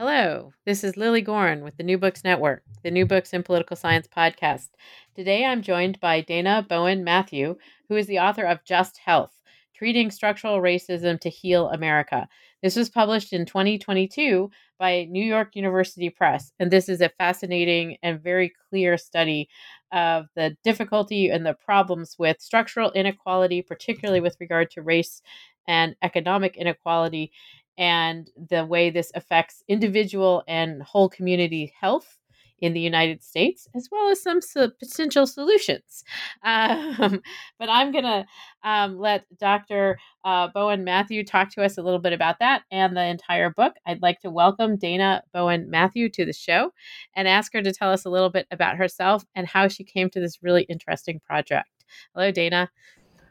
Hello, this is Lily Goren with the New Books Network, the New Books in Political Science podcast. Today I'm joined by Dayna Bowen Matthew, who is the author of Just Health Treating Structural Racism to Heal America. This was published in 2022 by New York University Press, and this is a fascinating and very clear study of the difficulty and the problems with structural inequality, particularly with regard to race and economic inequality and the way this affects individual and whole community health in the United States, as well as some potential solutions. Um, but I'm going to um, let Dr. Uh, Bowen Matthew talk to us a little bit about that and the entire book. I'd like to welcome Dayna Bowen Matthew to the show and ask her to tell us a little bit about herself and how she came to this really interesting project. Hello, Dayna.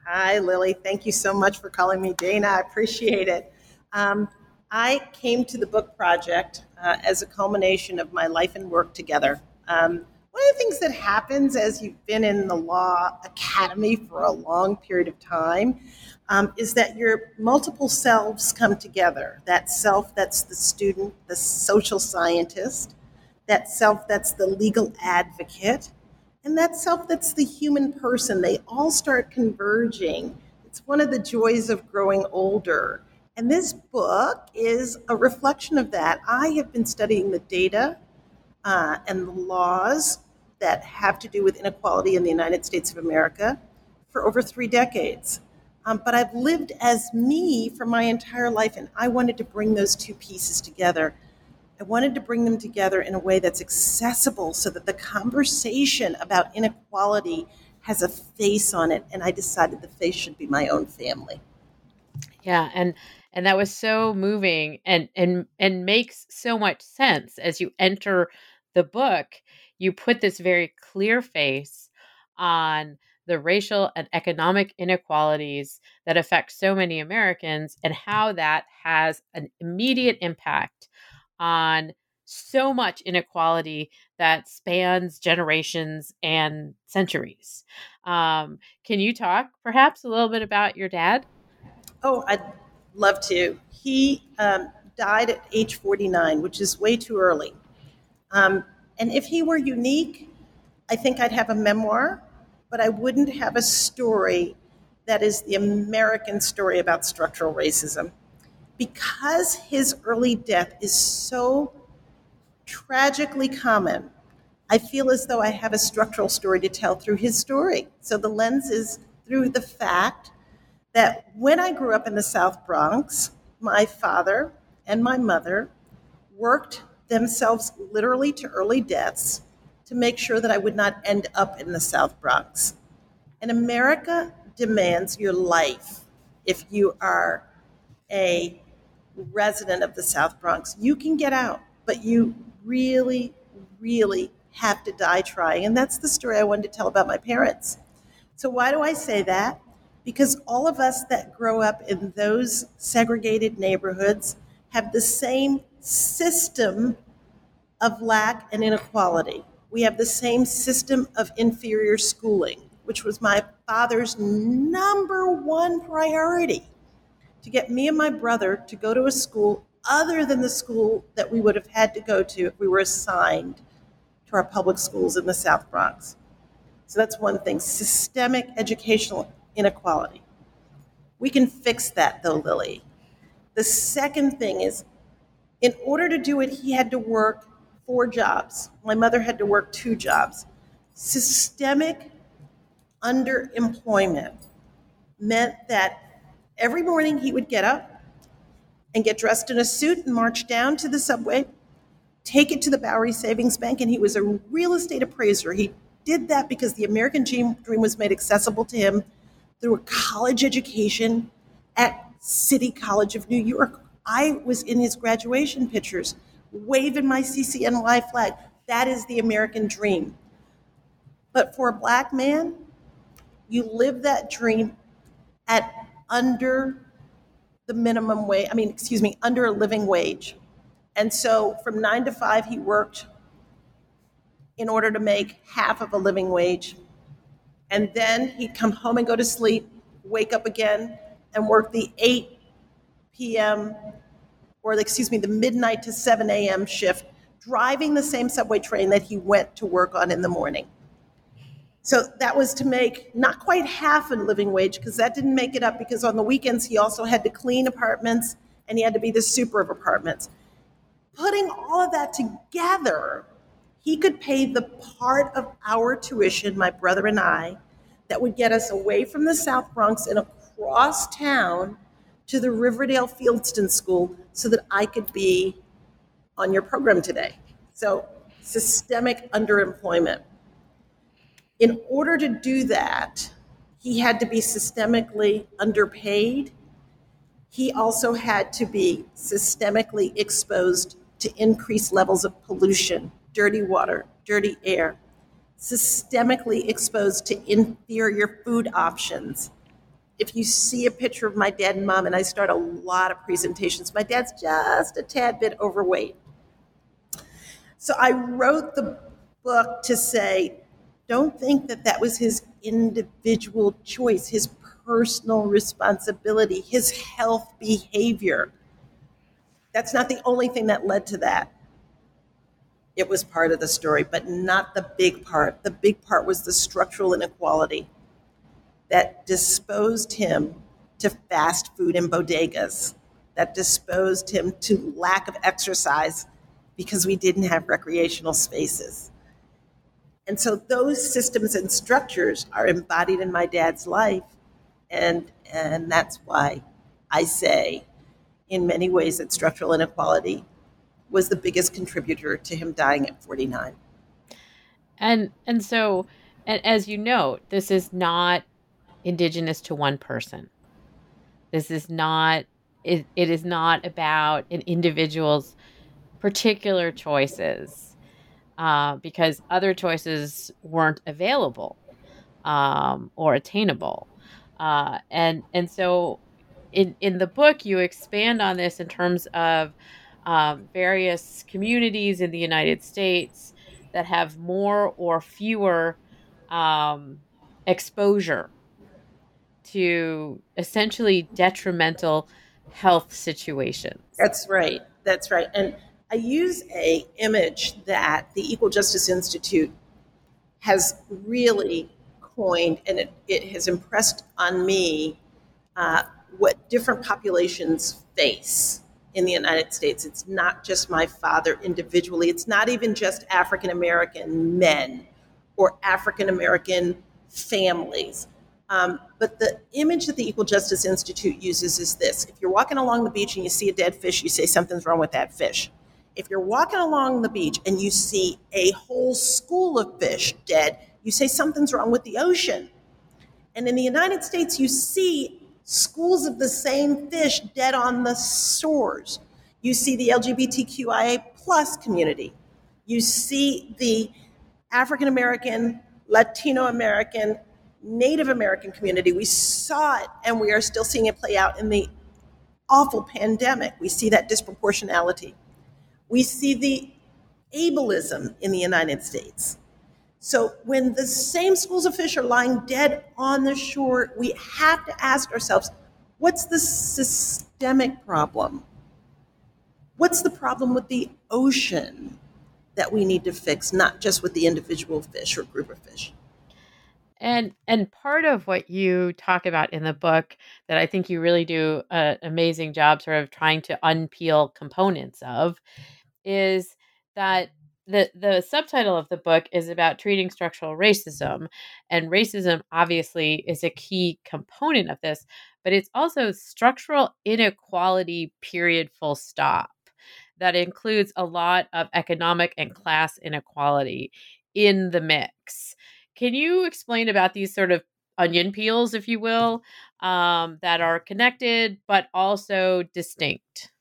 Hi, Lily. Thank you so much for calling me Dayna. I appreciate it. Um, I came to the book project uh, as a culmination of my life and work together. Um, one of the things that happens as you've been in the law academy for a long period of time um, is that your multiple selves come together. That self that's the student, the social scientist, that self that's the legal advocate, and that self that's the human person. They all start converging. It's one of the joys of growing older and this book is a reflection of that. I have been studying the data uh, and the laws that have to do with inequality in the United States of America for over three decades. Um, but I've lived as me for my entire life, and I wanted to bring those two pieces together. I wanted to bring them together in a way that's accessible so that the conversation about inequality has a face on it, and I decided the face should be my own family. Yeah, and and that was so moving and and and makes so much sense as you enter the book you put this very clear face on the racial and economic inequalities that affect so many Americans and how that has an immediate impact on so much inequality that spans generations and centuries. Um, can you talk perhaps a little bit about your dad? Oh, I'd love to. He um, died at age 49, which is way too early. Um, and if he were unique, I think I'd have a memoir, but I wouldn't have a story that is the American story about structural racism. Because his early death is so tragically common, I feel as though I have a structural story to tell through his story. So the lens is through the fact that when I grew up in the South Bronx, my father and my mother worked themselves literally to early deaths to make sure that I would not end up in the South Bronx. And America demands your life if you are a resident of the South Bronx. You can get out, but you really, really have to die trying. And that's the story I wanted to tell about my parents. So, why do I say that? Because all of us that grow up in those segregated neighborhoods have the same system of lack and inequality. We have the same system of inferior schooling, which was my father's number one priority to get me and my brother to go to a school other than the school that we would have had to go to if we were assigned to our public schools in the South Bronx. So that's one thing systemic educational inequality. We can fix that though, Lily. The second thing is in order to do it, he had to work four jobs. My mother had to work two jobs. Systemic underemployment meant that every morning he would get up and get dressed in a suit and march down to the subway, take it to the Bowery Savings Bank, and he was a real estate appraiser. He did that because the American dream was made accessible to him through a college education at City College of New York. I was in his graduation pictures, waving my CCNY flag. That is the American dream. But for a black man, you live that dream at under the minimum wage, I mean, excuse me, under a living wage. And so from nine to five, he worked in order to make half of a living wage. And then he'd come home and go to sleep, wake up again, and work the 8 p.m. or, excuse me, the midnight to 7 a.m. shift, driving the same subway train that he went to work on in the morning. So that was to make not quite half a living wage because that didn't make it up because on the weekends he also had to clean apartments and he had to be the super of apartments. Putting all of that together, he could pay the part of our tuition, my brother and I, that would get us away from the South Bronx and across town to the Riverdale Fieldston School so that I could be on your program today. So, systemic underemployment. In order to do that, he had to be systemically underpaid. He also had to be systemically exposed to increased levels of pollution, dirty water, dirty air, systemically exposed to inferior food options. If you see a picture of my dad and mom, and I start a lot of presentations, my dad's just a tad bit overweight. So I wrote the book to say don't think that that was his individual choice, his personal responsibility, his health behavior. That's not the only thing that led to that. It was part of the story, but not the big part. The big part was the structural inequality that disposed him to fast food and bodegas, that disposed him to lack of exercise because we didn't have recreational spaces. And so those systems and structures are embodied in my dad's life. And, and that's why I say, in many ways, that structural inequality was the biggest contributor to him dying at 49. And and so and as you note, this is not indigenous to one person. This is not it, it is not about an individual's particular choices uh, because other choices weren't available um, or attainable. Uh, and and so in in the book you expand on this in terms of um, various communities in the United States that have more or fewer um, exposure to essentially detrimental health situations. That's right. That's right. And I use a image that the Equal Justice Institute has really coined, and it, it has impressed on me uh, what different populations face in the United States. It's not just my father individually, it's not even just African American men or African American families. Um, but the image that the Equal Justice Institute uses is this if you're walking along the beach and you see a dead fish, you say something's wrong with that fish. If you're walking along the beach and you see a whole school of fish dead, you say something's wrong with the ocean. And in the United States, you see schools of the same fish dead on the shores. You see the LGBTQIA plus community. You see the African American, Latino American, Native American community. We saw it and we are still seeing it play out in the awful pandemic. We see that disproportionality. We see the ableism in the United States. So when the same schools of fish are lying dead on the shore, we have to ask ourselves, what's the systemic problem? What's the problem with the ocean that we need to fix, not just with the individual fish or group of fish? And and part of what you talk about in the book that I think you really do an amazing job sort of trying to unpeel components of is that the the subtitle of the book is about treating structural racism and racism obviously is a key component of this but it's also structural inequality period full stop. That includes a lot of economic and class inequality in the mix. Can you explain about these sort of onion peels if you will um, that are connected but also distinct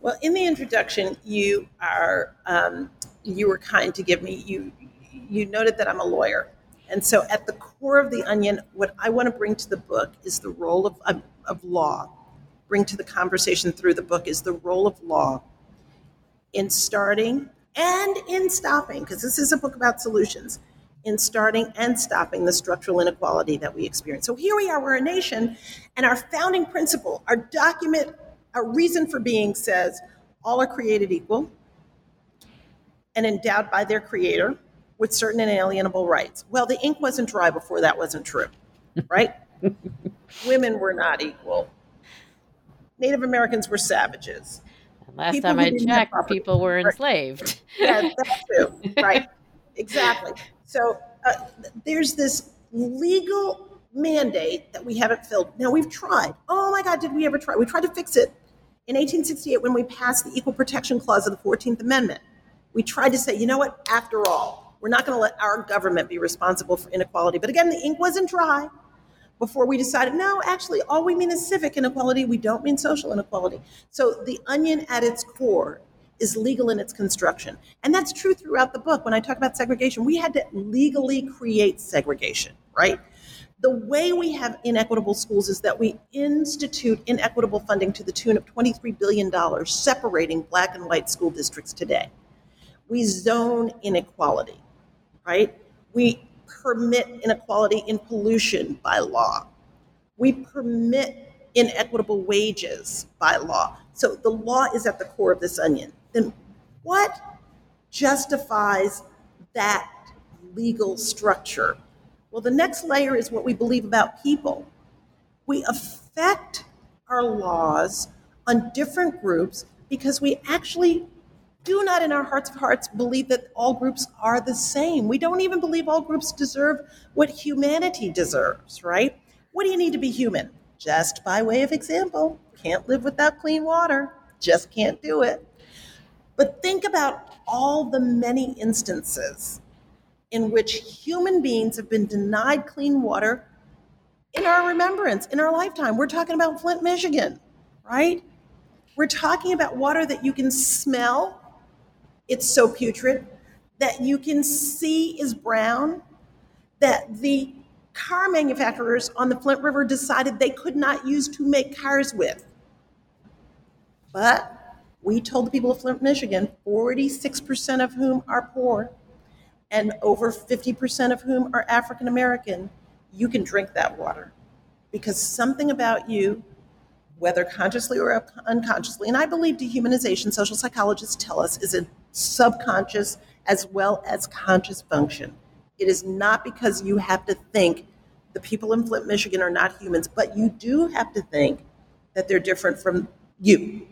well, in the introduction, you are um, you were kind to give me you you noted that I'm a lawyer, and so at the core of the onion, what I want to bring to the book is the role of of, of law. Bring to the conversation through the book is the role of law in starting and in stopping, because this is a book about solutions, in starting and stopping the structural inequality that we experience. So here we are, we're a nation, and our founding principle, our document a reason for being says all are created equal and endowed by their creator with certain inalienable rights. Well, the ink wasn't dry before that wasn't true, right? Women were not equal. Native Americans were savages. last people time I checked, people were enslaved. yeah, that's true. Right. exactly. So uh, there's this legal mandate that we haven't filled. Now we've tried. Oh my God, did we ever try? We tried to fix it in 1868 when we passed the Equal Protection Clause of the 14th Amendment. We tried to say, you know what, after all, we're not going to let our government be responsible for inequality. But again, the ink wasn't dry before we decided, no, actually, all we mean is civic inequality. We don't mean social inequality. So the onion at its core is legal in its construction. And that's true throughout the book. When I talk about segregation, we had to legally create segregation, right? The way we have inequitable schools is that we institute inequitable funding to the tune of $23 billion, separating black and white school districts today. We zone inequality, right? We permit inequality in pollution by law. We permit inequitable wages by law. So the law is at the core of this onion. Then what justifies that legal structure? Well, the next layer is what we believe about people. We affect our laws on different groups because we actually do not, in our hearts of hearts, believe that all groups are the same. We don't even believe all groups deserve what humanity deserves, right? What do you need to be human? Just by way of example, can't live without clean water, just can't do it. But think about all the many instances in which human beings have been denied clean water in our remembrance, in our lifetime. We're talking about Flint, Michigan, right? We're talking about water that you can smell, it's so putrid, that you can see is brown, that the car manufacturers on the Flint River decided they could not use to make cars with. But we told the people of Flint, Michigan, 46% of whom are poor, and over 50% of whom are African American, you can drink that water. Because something about you, whether consciously or unconsciously, and I believe dehumanization, social psychologists tell us, is a subconscious as well as conscious function. It is not because you have to think the people in Flint, Michigan are not humans, but you do have to think that they're different from you.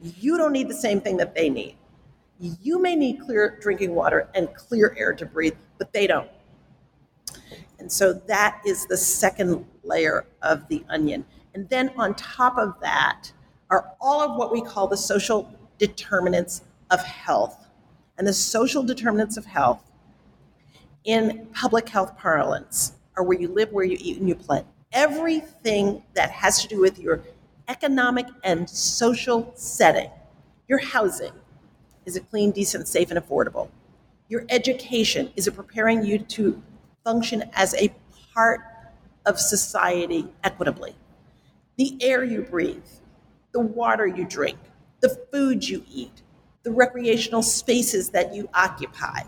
You don't need the same thing that they need. You may need clear drinking water and clear air to breathe, but they don't. And so that is the second layer of the onion. And then on top of that are all of what we call the social determinants of health. And the social determinants of health in public health parlance are where you live, where you eat, and you play. Everything that has to do with your economic and social setting, your housing, is it clean, decent, safe, and affordable? Your education, is it preparing you to function as a part of society equitably? The air you breathe, the water you drink, the food you eat, the recreational spaces that you occupy,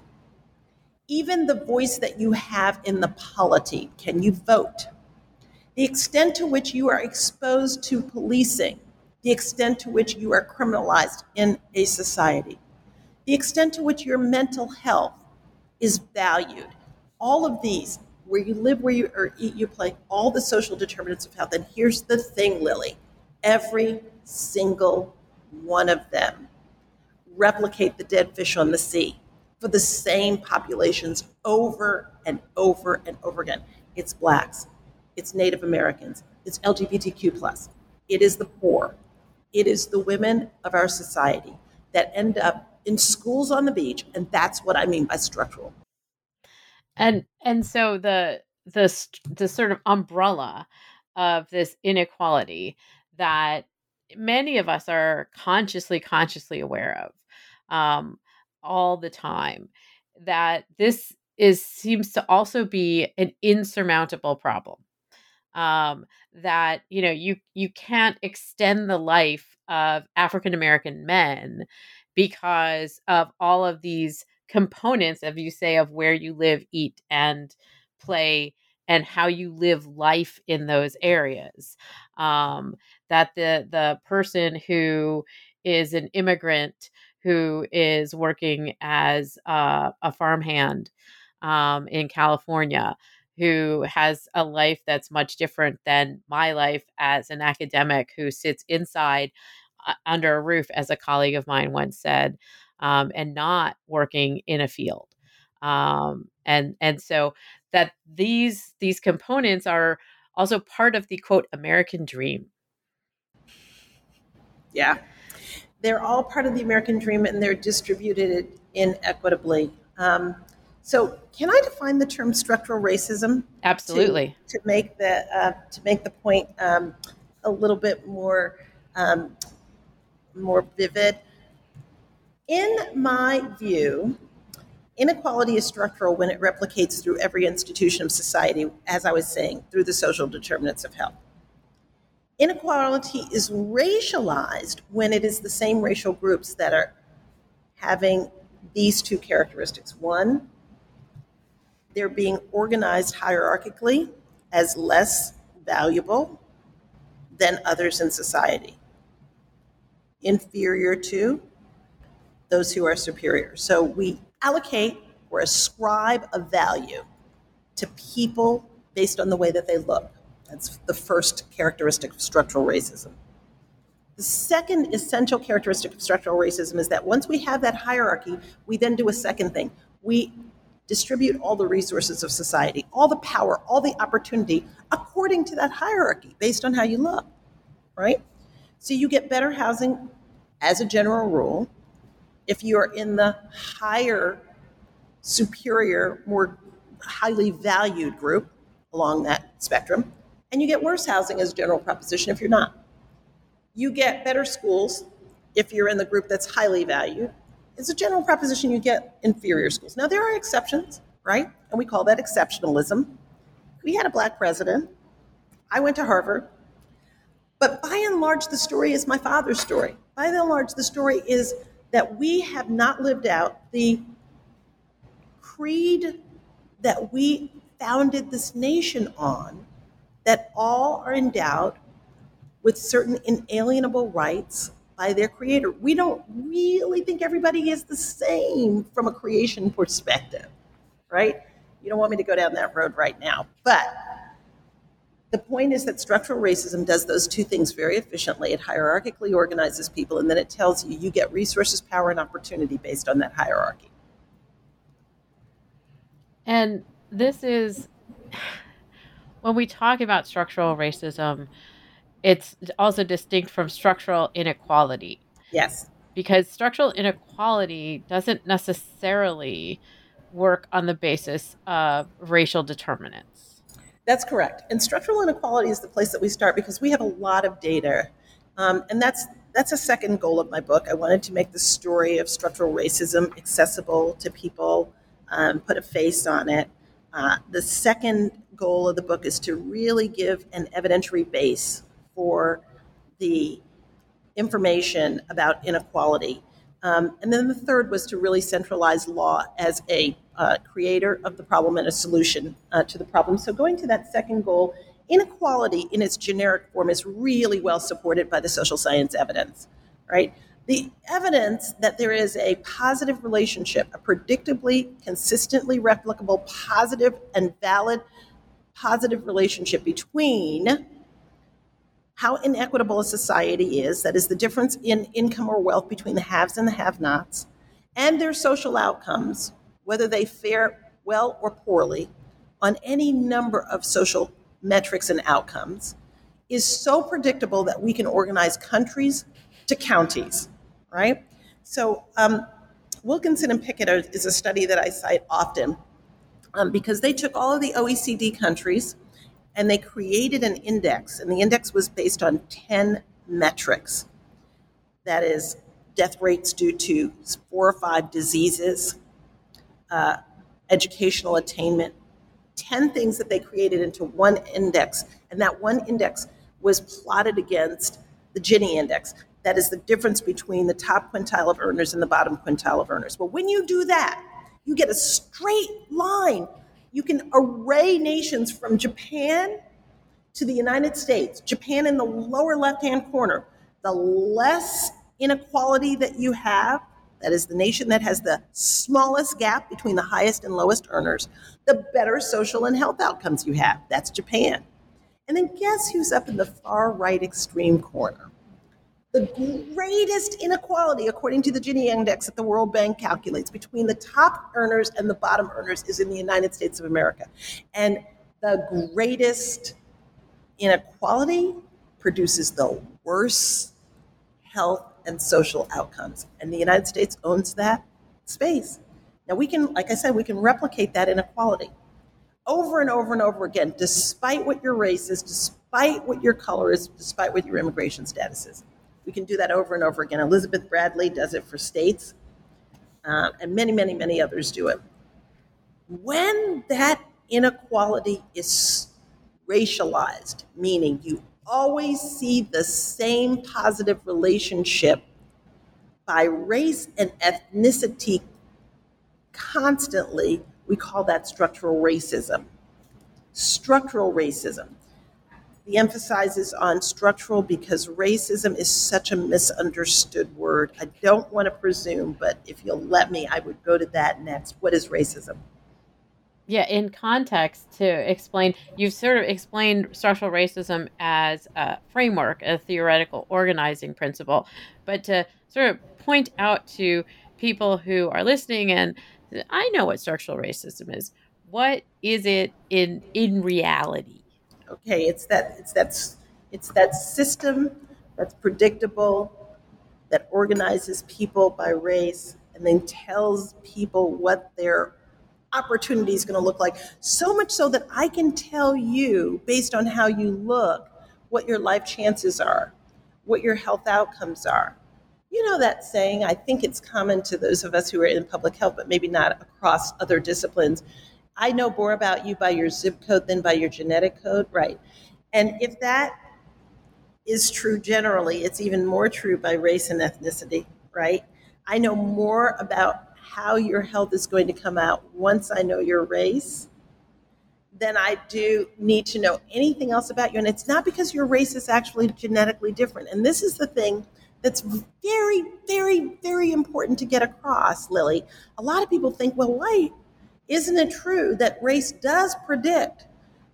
even the voice that you have in the polity. Can you vote? The extent to which you are exposed to policing, the extent to which you are criminalized in a society, the extent to which your mental health is valued. All of these, where you live, where you or eat, you play, all the social determinants of health. And here's the thing, Lily every single one of them replicate the dead fish on the sea for the same populations over and over and over again. It's blacks, it's Native Americans, it's LGBTQ plus, it is the poor, it is the women of our society that end up in schools on the beach, and that's what I mean by structural. And and so the the the sort of umbrella of this inequality that many of us are consciously consciously aware of um, all the time that this is seems to also be an insurmountable problem um, that you know you you can't extend the life of african american men because of all of these components of you say of where you live eat and play and how you live life in those areas. Um, that the the person who is an immigrant who is working as a farmhand um, in California, who has a life that's much different than my life as an academic who sits inside under a roof, as a colleague of mine once said, um, and not working in a field. Um, and and so that these these components are also part of the quote American dream. Yeah, they're all part of the American dream and they're distributed inequitably. Um, so, can I define the term structural racism? Absolutely. To, to make the uh, to make the point um, a little bit more um, more vivid. In my view, inequality is structural when it replicates through every institution of society, as I was saying, through the social determinants of health. Inequality is racialized when it is the same racial groups that are having these two characteristics. One, they're being organized hierarchically as less valuable than others in society, inferior to those who are superior. So we allocate or ascribe a value to people based on the way that they look. That's the first characteristic of structural racism. The second essential characteristic of structural racism is that once we have that hierarchy, we then do a second thing. We distribute all the resources of society, all the power, all the opportunity according to that hierarchy based on how you look, right? So you get better housing as a general rule if you are in the higher, superior, more highly valued group along that spectrum, and you get worse housing as a general proposition if you're not. You get better schools if you're in the group that's highly valued, as a general proposition, you get inferior schools. Now, there are exceptions, right? And we call that exceptionalism. We had a black president. I went to Harvard. But by and large, the story is my father's story. By and large, the story is that we have not lived out the creed that we founded this nation on, that all are endowed with certain inalienable rights by their creator. We don't really think everybody is the same from a creation perspective, right? You don't want me to go down that road right now. But the point is that structural racism does those two things very efficiently. It hierarchically organizes people, and then it tells you you get resources, power, and opportunity based on that hierarchy. And this is when we talk about structural racism, it's also distinct from structural inequality. Yes. Because structural inequality doesn't necessarily work on the basis of racial determinants. That's correct. And structural inequality is the place that we start because we have a lot of data. Um, and that's that's a second goal of my book. I wanted to make the story of structural racism accessible to people, um, put a face on it. Uh, the second goal of the book is to really give an evidentiary base for the information about inequality. Um, and then the third was to really centralize law as a uh, creator of the problem and a solution uh, to the problem. So, going to that second goal, inequality in its generic form is really well supported by the social science evidence, right? The evidence that there is a positive relationship, a predictably, consistently replicable, positive, and valid positive relationship between how inequitable a society is, that is, the difference in income or wealth between the haves and the have nots, and their social outcomes, whether they fare well or poorly on any number of social metrics and outcomes, is so predictable that we can organize countries to counties, right? So, um, Wilkinson and Pickett is a study that I cite often um, because they took all of the OECD countries and they created an index, and the index was based on 10 metrics. That is, death rates due to four or five diseases, uh, educational attainment, 10 things that they created into one index, and that one index was plotted against the Gini index. That is the difference between the top quintile of earners and the bottom quintile of earners. Well, when you do that, you get a straight line you can array nations from Japan to the United States. Japan in the lower left hand corner. The less inequality that you have, that is the nation that has the smallest gap between the highest and lowest earners, the better social and health outcomes you have. That's Japan. And then guess who's up in the far right extreme corner? The greatest inequality, according to the Gini index that the World Bank calculates, between the top earners and the bottom earners is in the United States of America. And the greatest inequality produces the worst health and social outcomes. And the United States owns that space. Now, we can, like I said, we can replicate that inequality over and over and over again, despite what your race is, despite what your color is, despite what your immigration status is. We can do that over and over again. Elizabeth Bradley does it for states, uh, and many, many, many others do it. When that inequality is racialized, meaning you always see the same positive relationship by race and ethnicity constantly, we call that structural racism. Structural racism the emphasis is on structural because racism is such a misunderstood word. I don't want to presume, but if you'll let me, I would go to that next. What is racism? Yeah, in context to explain, you've sort of explained structural racism as a framework, a theoretical organizing principle, but to sort of point out to people who are listening and I know what structural racism is. What is it in in reality? Okay, it's that it's that it's that system that's predictable that organizes people by race and then tells people what their opportunity is going to look like. So much so that I can tell you based on how you look what your life chances are, what your health outcomes are. You know that saying, I think it's common to those of us who are in public health, but maybe not across other disciplines. I know more about you by your zip code than by your genetic code, right? And if that is true generally, it's even more true by race and ethnicity, right? I know more about how your health is going to come out once I know your race than I do need to know anything else about you. And it's not because your race is actually genetically different. And this is the thing that's very, very, very important to get across, Lily. A lot of people think, well, why isn't it true that race does predict,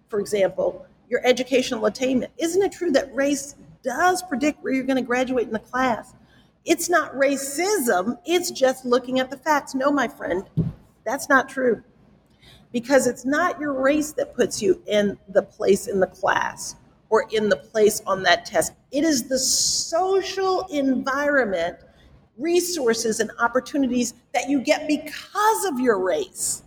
for example, your educational attainment? Isn't it true that race does predict where you're going to graduate in the class? It's not racism, it's just looking at the facts. No, my friend, that's not true. Because it's not your race that puts you in the place in the class or in the place on that test. It is the social environment, resources, and opportunities that you get because of your race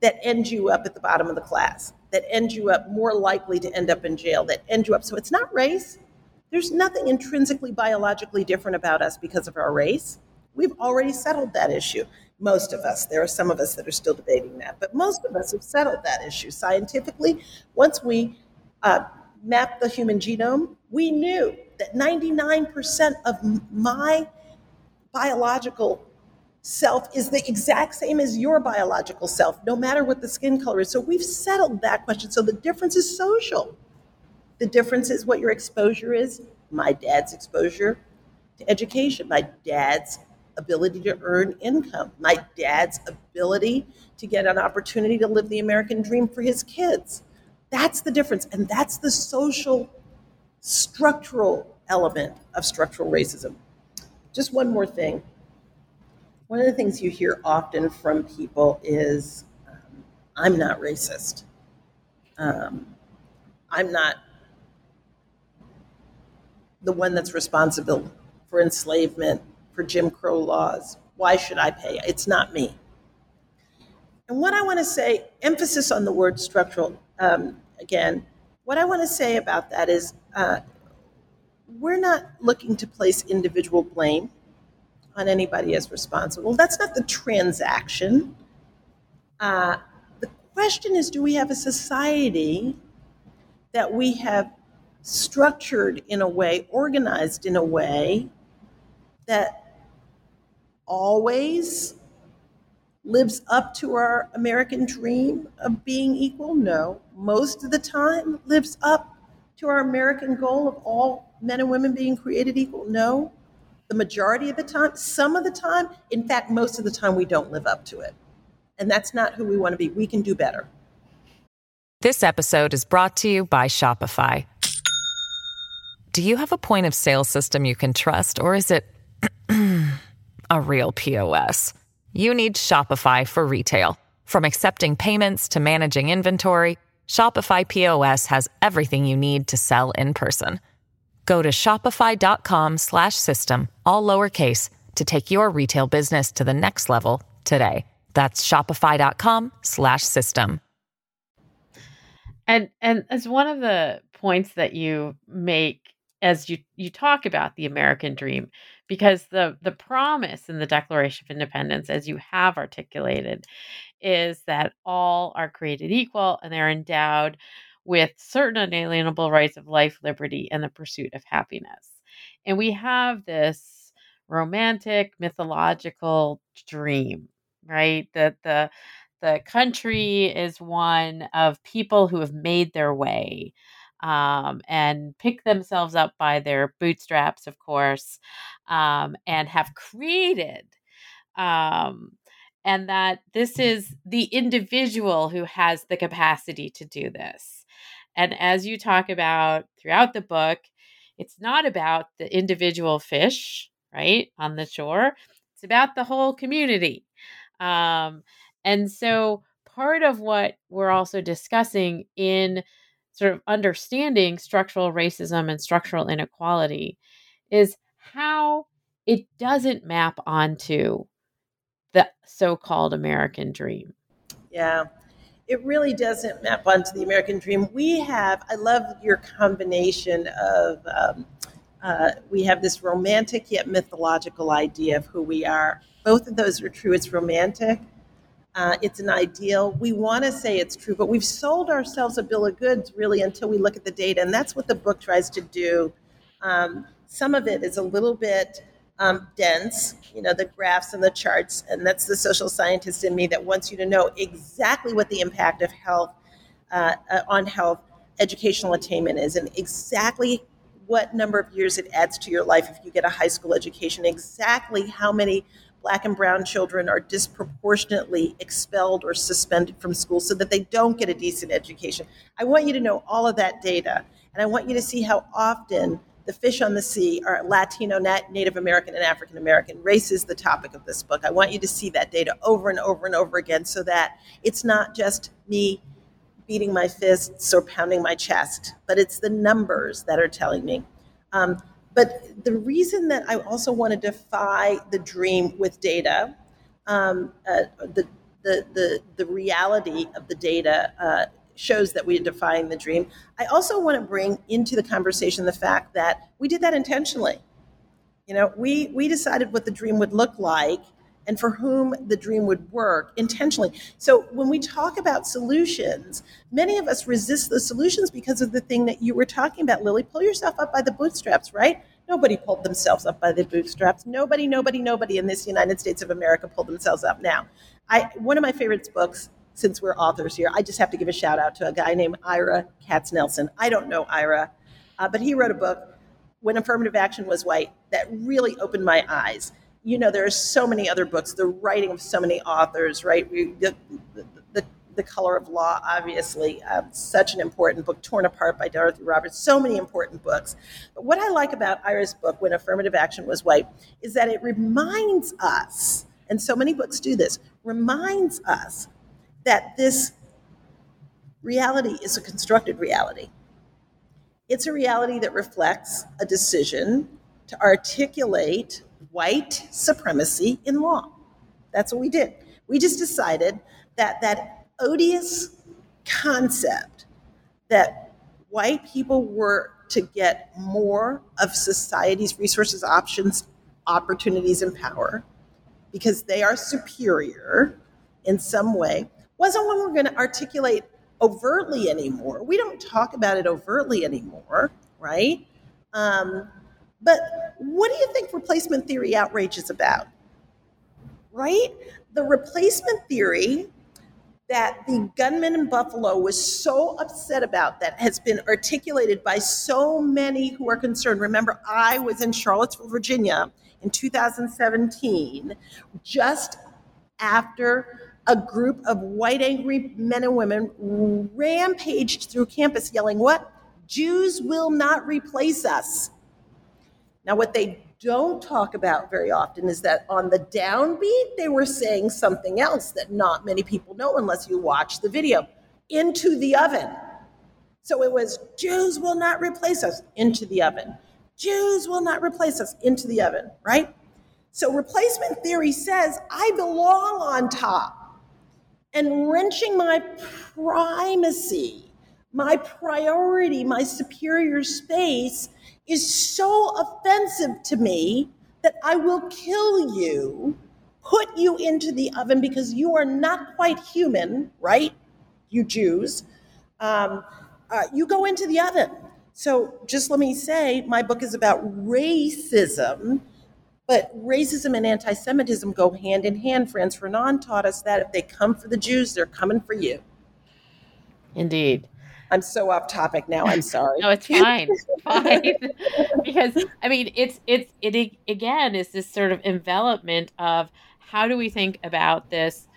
that end you up at the bottom of the class, that end you up more likely to end up in jail, that end you up. So it's not race. There's nothing intrinsically biologically different about us because of our race. We've already settled that issue. Most of us. There are some of us that are still debating that, but most of us have settled that issue scientifically. Once we uh, mapped the human genome, we knew that 99% of my biological self is the exact same as your biological self, no matter what the skin color is. So we've settled that question. So the difference is social. The difference is what your exposure is. My dad's exposure to education, my dad's ability to earn income, my dad's ability to get an opportunity to live the American dream for his kids. That's the difference. And that's the social, structural element of structural racism. Just one more thing. One of the things you hear often from people is, um, I'm not racist. Um, I'm not the one that's responsible for enslavement, for Jim Crow laws. Why should I pay? It's not me. And what I want to say, emphasis on the word structural um, again, what I want to say about that is uh, we're not looking to place individual blame on anybody as responsible. That's not the transaction. Uh, the question is do we have a society that we have structured in a way, organized in a way that always lives up to our American dream of being equal? No. Most of the time lives up to our American goal of all men and women being created equal? No. The majority of the time, some of the time, in fact, most of the time, we don't live up to it. And that's not who we want to be. We can do better. This episode is brought to you by Shopify. Do you have a point of sale system you can trust, or is it a real POS? You need Shopify for retail. From accepting payments to managing inventory, Shopify POS has everything you need to sell in person. Go to shopify.com slash system, all lowercase to take your retail business to the next level today. That's shopify.com slash system. And and as one of the points that you make as you you talk about the American dream because the the promise in the Declaration of Independence as you have articulated is that all are created equal and they're endowed with certain unalienable rights of life, liberty and the pursuit of happiness. And we have this romantic mythological dream, right? That the the country is one of people who have made their way um, and pick themselves up by their bootstraps, of course, um, and have created. Um, and that this is the individual who has the capacity to do this. And as you talk about throughout the book, it's not about the individual fish, right, on the shore. It's about the whole community. Um, and so part of what we're also discussing in sort of understanding structural racism and structural inequality is how it doesn't map onto the so-called American dream. Yeah. It really doesn't map onto the American dream. We have, I love your combination of, um, uh, we have this romantic yet mythological idea of who we are. Both of those are true. It's romantic, uh, it's an ideal. We want to say it's true, but we've sold ourselves a bill of goods really until we look at the data. And that's what the book tries to do. Um, some of it is a little bit um, dense, you know, the graphs and the charts. And that's the social scientist in me that wants you to know exactly what the impact of health uh, uh, on health, educational attainment is, and exactly what number of years it adds to your life if you get a high school education, exactly how many black and brown children are disproportionately expelled or suspended from school so that they don't get a decent education. I want you to know all of that data, and I want you to see how often the fish on the sea are Latino, Native American, and African American. Race is the topic of this book. I want you to see that data over and over and over again so that it's not just me beating my fists or pounding my chest, but it's the numbers that are telling me. Um, but the reason that I also want to defy the dream with data, um, uh, the, the, the, the reality of the data uh, shows that we're defying the dream. I also want to bring into the conversation the fact that we did that intentionally. You know, we, we decided what the dream would look like and for whom the dream would work intentionally. So when we talk about solutions, many of us resist the solutions because of the thing that you were talking about, Lily. Pull yourself up by the bootstraps, right? Nobody pulled themselves up by the bootstraps. Nobody, nobody, nobody in this United States of America pulled themselves up. Now, I one of my favorite books, since we're authors here, I just have to give a shout out to a guy named Ira Katznelson. I don't know Ira, uh, but he wrote a book, When Affirmative Action Was White, that really opened my eyes. You know, there are so many other books, the writing of so many authors, right? We, the, the, the the Color of Law, obviously, um, such an important book, Torn Apart by Dorothy Roberts, so many important books. But what I like about Ira's book, When Affirmative Action Was White, is that it reminds us, and so many books do this, reminds us that this reality is a constructed reality. It's a reality that reflects a decision to articulate white supremacy in law. That's what we did. We just decided that that odious concept that white people were to get more of society's resources, options, opportunities, and power because they are superior in some way wasn't one we're going to articulate overtly anymore. We don't talk about it overtly anymore, right? Um, but what do you think replacement theory outrage is about? Right? The replacement theory that the gunman in Buffalo was so upset about that has been articulated by so many who are concerned. Remember, I was in Charlottesville, Virginia in 2017, just after a group of white angry men and women rampaged through campus yelling, What? Jews will not replace us. Now, what they don't talk about very often is that on the downbeat, they were saying something else that not many people know unless you watch the video into the oven. So it was Jews will not replace us into the oven. Jews will not replace us into the oven, right? So replacement theory says I belong on top. And wrenching my primacy, my priority, my superior space is so offensive to me that I will kill you, put you into the oven because you are not quite human, right? You Jews. Um, uh, you go into the oven. So just let me say, my book is about racism, but racism and anti Semitism go hand in hand. Frantz Fanon taught us that if they come for the Jews, they're coming for you. Indeed. I'm so off topic now. I'm sorry. no, it's fine. fine. because I mean, it's it's it again is this sort of envelopment of how do we think about this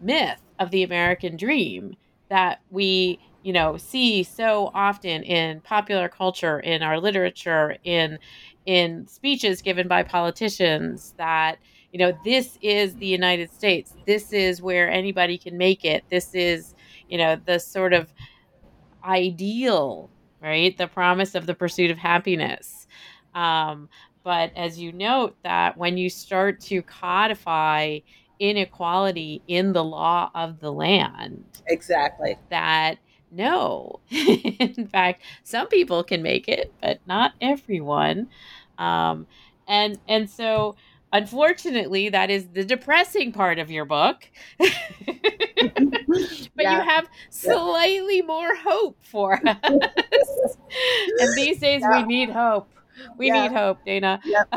myth of the American dream that we you know see so often in popular culture in our literature in in speeches given by politicians that you know this is the united states this is where anybody can make it this is you know the sort of ideal, right? The promise of the pursuit of happiness. Um, but as you note, that when you start to codify inequality in the law of the land, exactly, that no, in fact, some people can make it, but not everyone. Um, and and so Unfortunately, that is the depressing part of your book. but yeah. you have slightly yeah. more hope for us. and these days yeah. we need hope. We need hope, Dayna. Yep.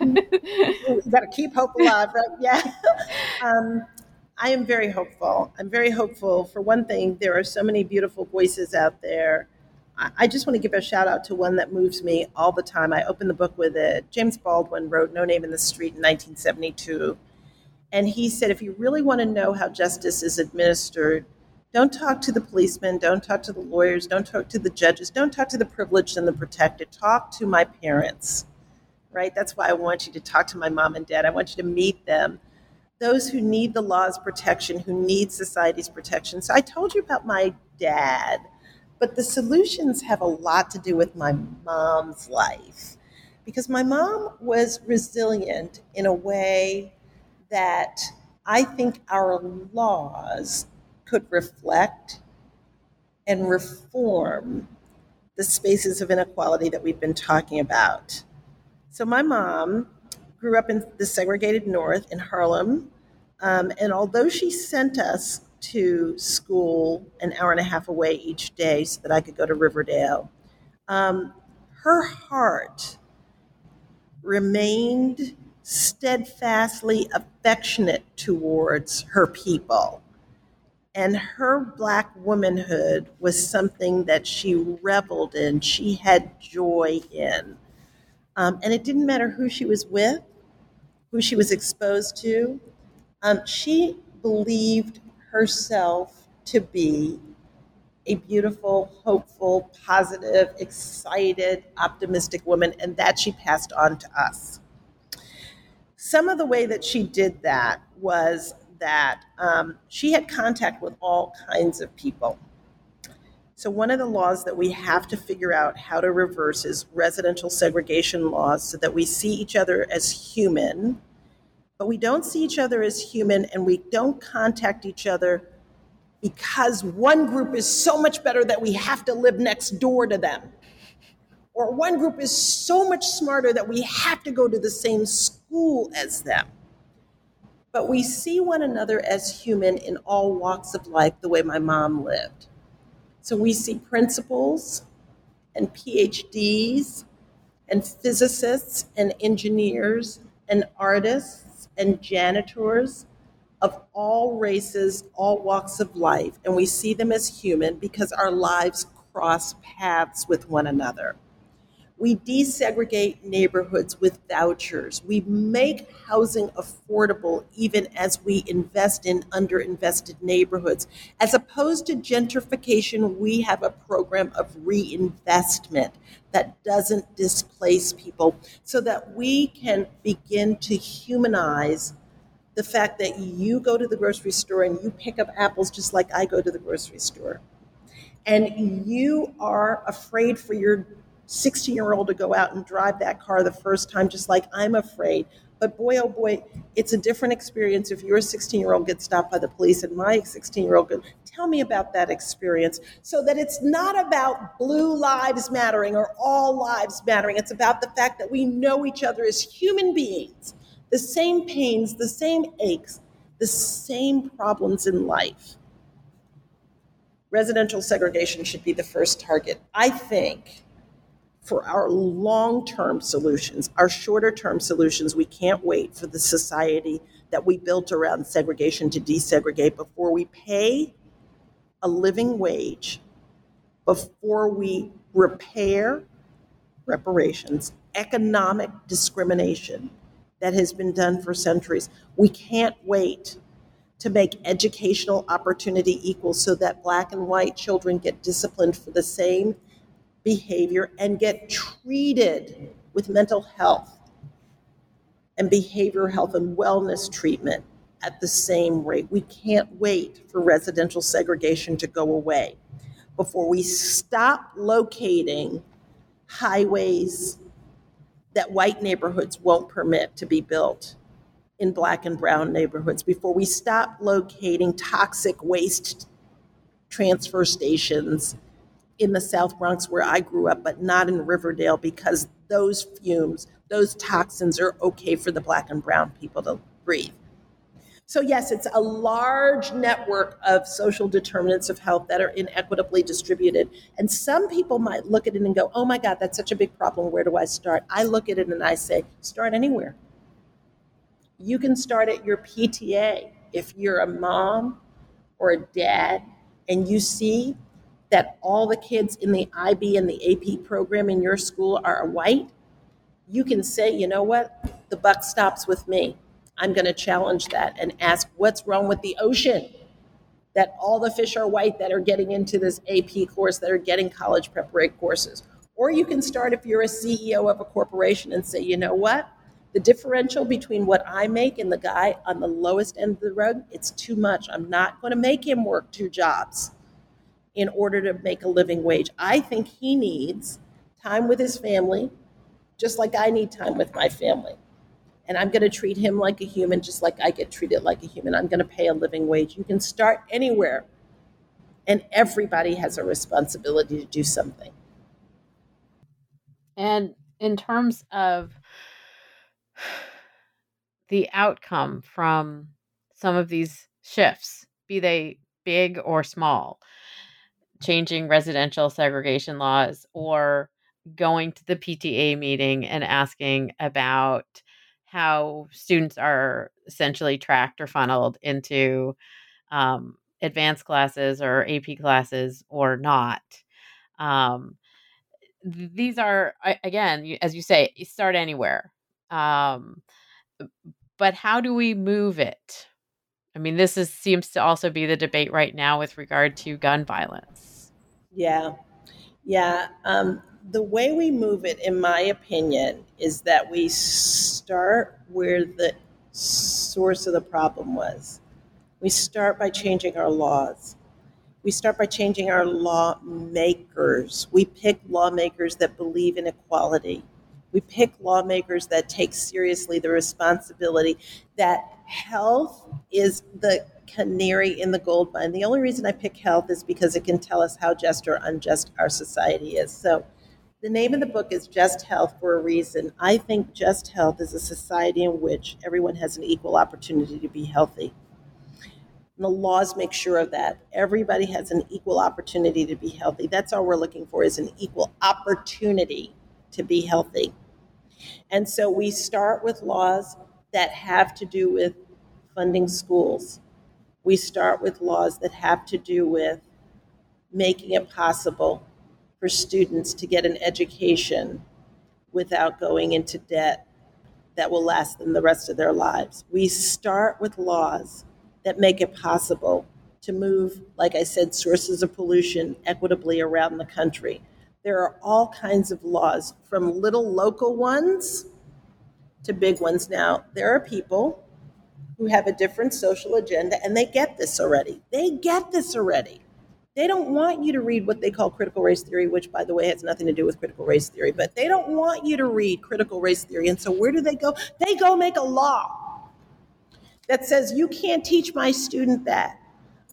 you got to keep hope alive, right? Yeah. Um, I am very hopeful. I'm very hopeful. For one thing, there are so many beautiful voices out there I just want to give a shout out to one that moves me all the time. I opened the book with it. James Baldwin wrote No Name in the Street in 1972. And he said, if you really want to know how justice is administered, don't talk to the policemen, don't talk to the lawyers, don't talk to the judges, don't talk to the privileged and the protected. Talk to my parents, right? That's why I want you to talk to my mom and dad. I want you to meet them. Those who need the law's protection, who need society's protection. So I told you about my dad but the solutions have a lot to do with my mom's life because my mom was resilient in a way that I think our laws could reflect and reform the spaces of inequality that we've been talking about. So, my mom grew up in the segregated North in Harlem, um, and although she sent us to school an hour and a half away each day so that I could go to Riverdale. Um, her heart remained steadfastly affectionate towards her people. And her black womanhood was something that she reveled in, she had joy in. Um, and it didn't matter who she was with, who she was exposed to. Um, she believed herself to be a beautiful, hopeful, positive, excited, optimistic woman, and that she passed on to us. Some of the way that she did that was that um, she had contact with all kinds of people. So, one of the laws that we have to figure out how to reverse is residential segregation laws so that we see each other as human, but we don't see each other as human and we don't contact each other because one group is so much better that we have to live next door to them. Or one group is so much smarter that we have to go to the same school as them. But we see one another as human in all walks of life, the way my mom lived. So we see principals and PhDs and physicists and engineers and artists and janitors of all races, all walks of life, and we see them as human because our lives cross paths with one another. We desegregate neighborhoods with vouchers. We make housing affordable even as we invest in underinvested neighborhoods. As opposed to gentrification, we have a program of reinvestment that doesn't displace people so that we can begin to humanize the fact that you go to the grocery store and you pick up apples just like I go to the grocery store. And you are afraid for your 16 year old to go out and drive that car the first time, just like I'm afraid. But boy, oh boy, it's a different experience if your 16 year old gets stopped by the police and my 16 year old goes, Tell me about that experience so that it's not about blue lives mattering or all lives mattering. It's about the fact that we know each other as human beings, the same pains, the same aches, the same problems in life. Residential segregation should be the first target. I think for our long term solutions, our shorter term solutions, we can't wait for the society that we built around segregation to desegregate before we pay a living wage, before we repair reparations, economic discrimination that has been done for centuries. We can't wait to make educational opportunity equal so that black and white children get disciplined for the same behavior and get treated with mental health and behavioral health and wellness treatment at the same rate. We can't wait for residential segregation to go away before we stop locating highways that white neighborhoods won't permit to be built in black and brown neighborhoods, before we stop locating toxic waste transfer stations in the South Bronx where I grew up, but not in Riverdale because those fumes, those toxins are okay for the black and brown people to breathe. So, yes, it's a large network of social determinants of health that are inequitably distributed. And some people might look at it and go, oh my God, that's such a big problem. Where do I start? I look at it and I say, start anywhere. You can start at your PTA. If you're a mom or a dad and you see that all the kids in the IB and the AP program in your school are white, you can say, you know what, the buck stops with me. I'm going to challenge that and ask what's wrong with the ocean that all the fish are white that are getting into this AP course, that are getting college preparatory courses. Or you can start if you're a CEO of a corporation and say, you know what? The differential between what I make and the guy on the lowest end of the rug, it's too much. I'm not going to make him work two jobs in order to make a living wage. I think he needs time with his family, just like I need time with my family. And I'm going to treat him like a human, just like I get treated like a human. I'm going to pay a living wage. You can start anywhere, and everybody has a responsibility to do something. And in terms of the outcome from some of these shifts, be they big or small, changing residential segregation laws or going to the PTA meeting and asking about how students are essentially tracked or funneled into um, advanced classes or AP classes or not. Um, these are again, as you say, start anywhere. Um, but how do we move it? I mean, this is seems to also be the debate right now with regard to gun violence. Yeah, yeah. Um, the way we move it, in my opinion, is that we start where the source of the problem was. We start by changing our laws. We start by changing our lawmakers. We pick lawmakers that believe in equality. We pick lawmakers that take seriously the responsibility that health is the canary in the gold mine. The only reason I pick health is because it can tell us how just or unjust our society is. So the name of the book is Just Health for a reason. I think just health is a society in which everyone has an equal opportunity to be healthy. And the laws make sure of that. Everybody has an equal opportunity to be healthy. That's all we're looking for is an equal opportunity to be healthy. And so we start with laws that have to do with funding schools. We start with laws that have to do with making it possible for students to get an education without going into debt that will last them the rest of their lives. We start with laws that make it possible to move, like I said, sources of pollution equitably around the country. There are all kinds of laws, from little local ones to big ones. Now, there are people who have a different social agenda and they get this already. They get this already. They don't want you to read what they call critical race theory, which, by the way, has nothing to do with critical race theory, but they don't want you to read critical race theory. And so, where do they go? They go make a law that says, you can't teach my student that.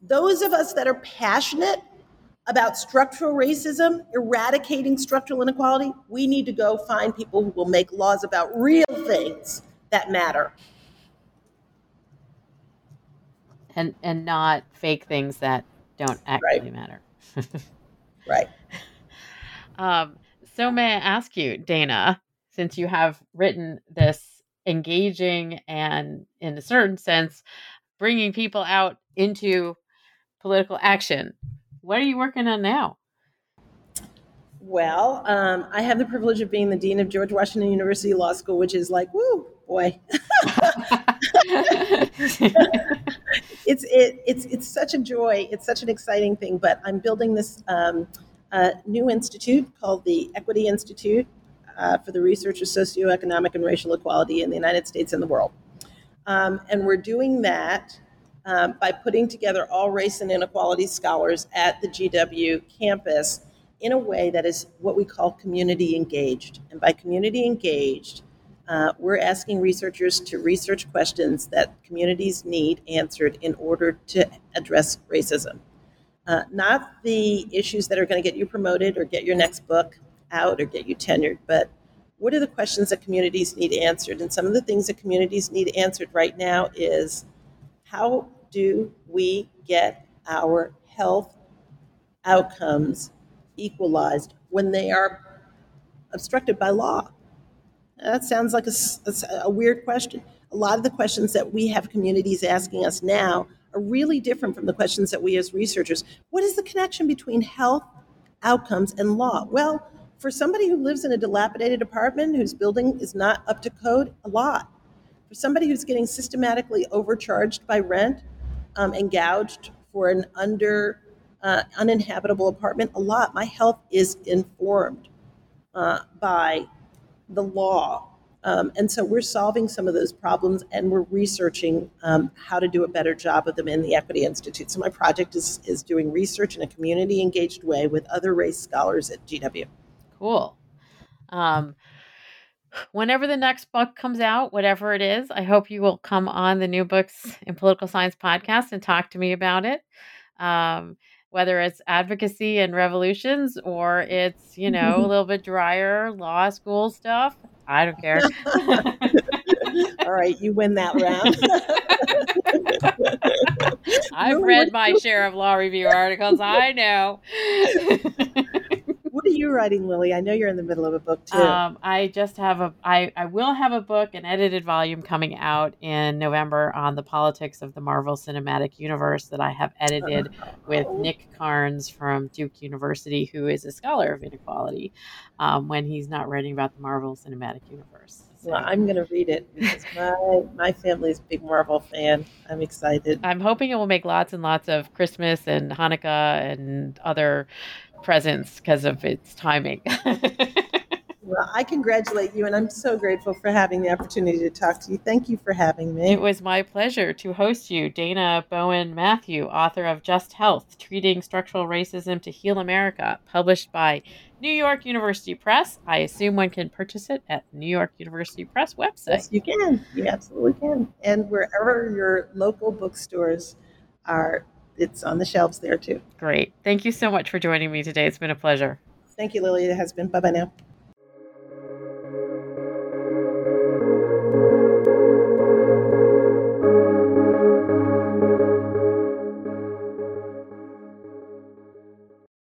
Those of us that are passionate about structural racism, eradicating structural inequality, we need to go find people who will make laws about real things that matter. And, and not fake things that don't actually right. matter. right. Um, so, may I ask you, Dayna, since you have written this engaging and, in a certain sense, bringing people out into political action, what are you working on now? Well, um, I have the privilege of being the dean of George Washington University Law School, which is like, woo, boy. it's it, it's it's such a joy. It's such an exciting thing. But I'm building this um, uh, new institute called the Equity Institute uh, for the Research of Socioeconomic and Racial Equality in the United States and the world. Um, and we're doing that um, by putting together all race and inequality scholars at the GW campus in a way that is what we call community engaged. And by community engaged, uh, we're asking researchers to research questions that communities need answered in order to address racism. Uh, not the issues that are going to get you promoted or get your next book out or get you tenured, but what are the questions that communities need answered? And some of the things that communities need answered right now is how do we get our health outcomes equalized when they are obstructed by law? That sounds like a, a, weird question. A lot of the questions that we have communities asking us now are really different from the questions that we as researchers. What is the connection between health outcomes and law? Well, for somebody who lives in a dilapidated apartment whose building is not up to code, a lot. For somebody who's getting systematically overcharged by rent um, and gouged for an under uh, uninhabitable apartment, a lot. My health is informed uh, by the law. Um, and so we're solving some of those problems and we're researching um, how to do a better job of them in the Equity Institute. So my project is, is doing research in a community engaged way with other race scholars at GW. Cool. Um, whenever the next book comes out, whatever it is, I hope you will come on the New Books in Political Science podcast and talk to me about it. Um, whether it's advocacy and revolutions or it's, you know, a little bit drier law school stuff. I don't care. All right, you win that round. I've read my share of law review articles. I know. Are you writing, Lily? I know you're in the middle of a book too. Um, I just have a. I I will have a book, an edited volume coming out in November on the politics of the Marvel Cinematic Universe that I have edited with Oh. Nick Carnes from Duke University, who is a scholar of inequality, um, when he's not writing about the Marvel Cinematic Universe. So Well, I'm going to read it because my my family is a big Marvel fan. I'm excited. I'm hoping it will make lots and lots of Christmas and Hanukkah and other presents because of its timing. Well, I congratulate you, and I'm so grateful for having the opportunity to talk to you. Thank you for having me. It was my pleasure to host you, Dayna Bowen Matthew, author of Just Health Treating Structural Racism to Heal America, published by New York University Press. I assume one can purchase it at New York University Press website. Yes, you can. You absolutely can. And wherever your local bookstores are, it's on the shelves there too. Great. Thank you so much for joining me today. It's been a pleasure. Thank you, Lily. It has been. Bye bye now.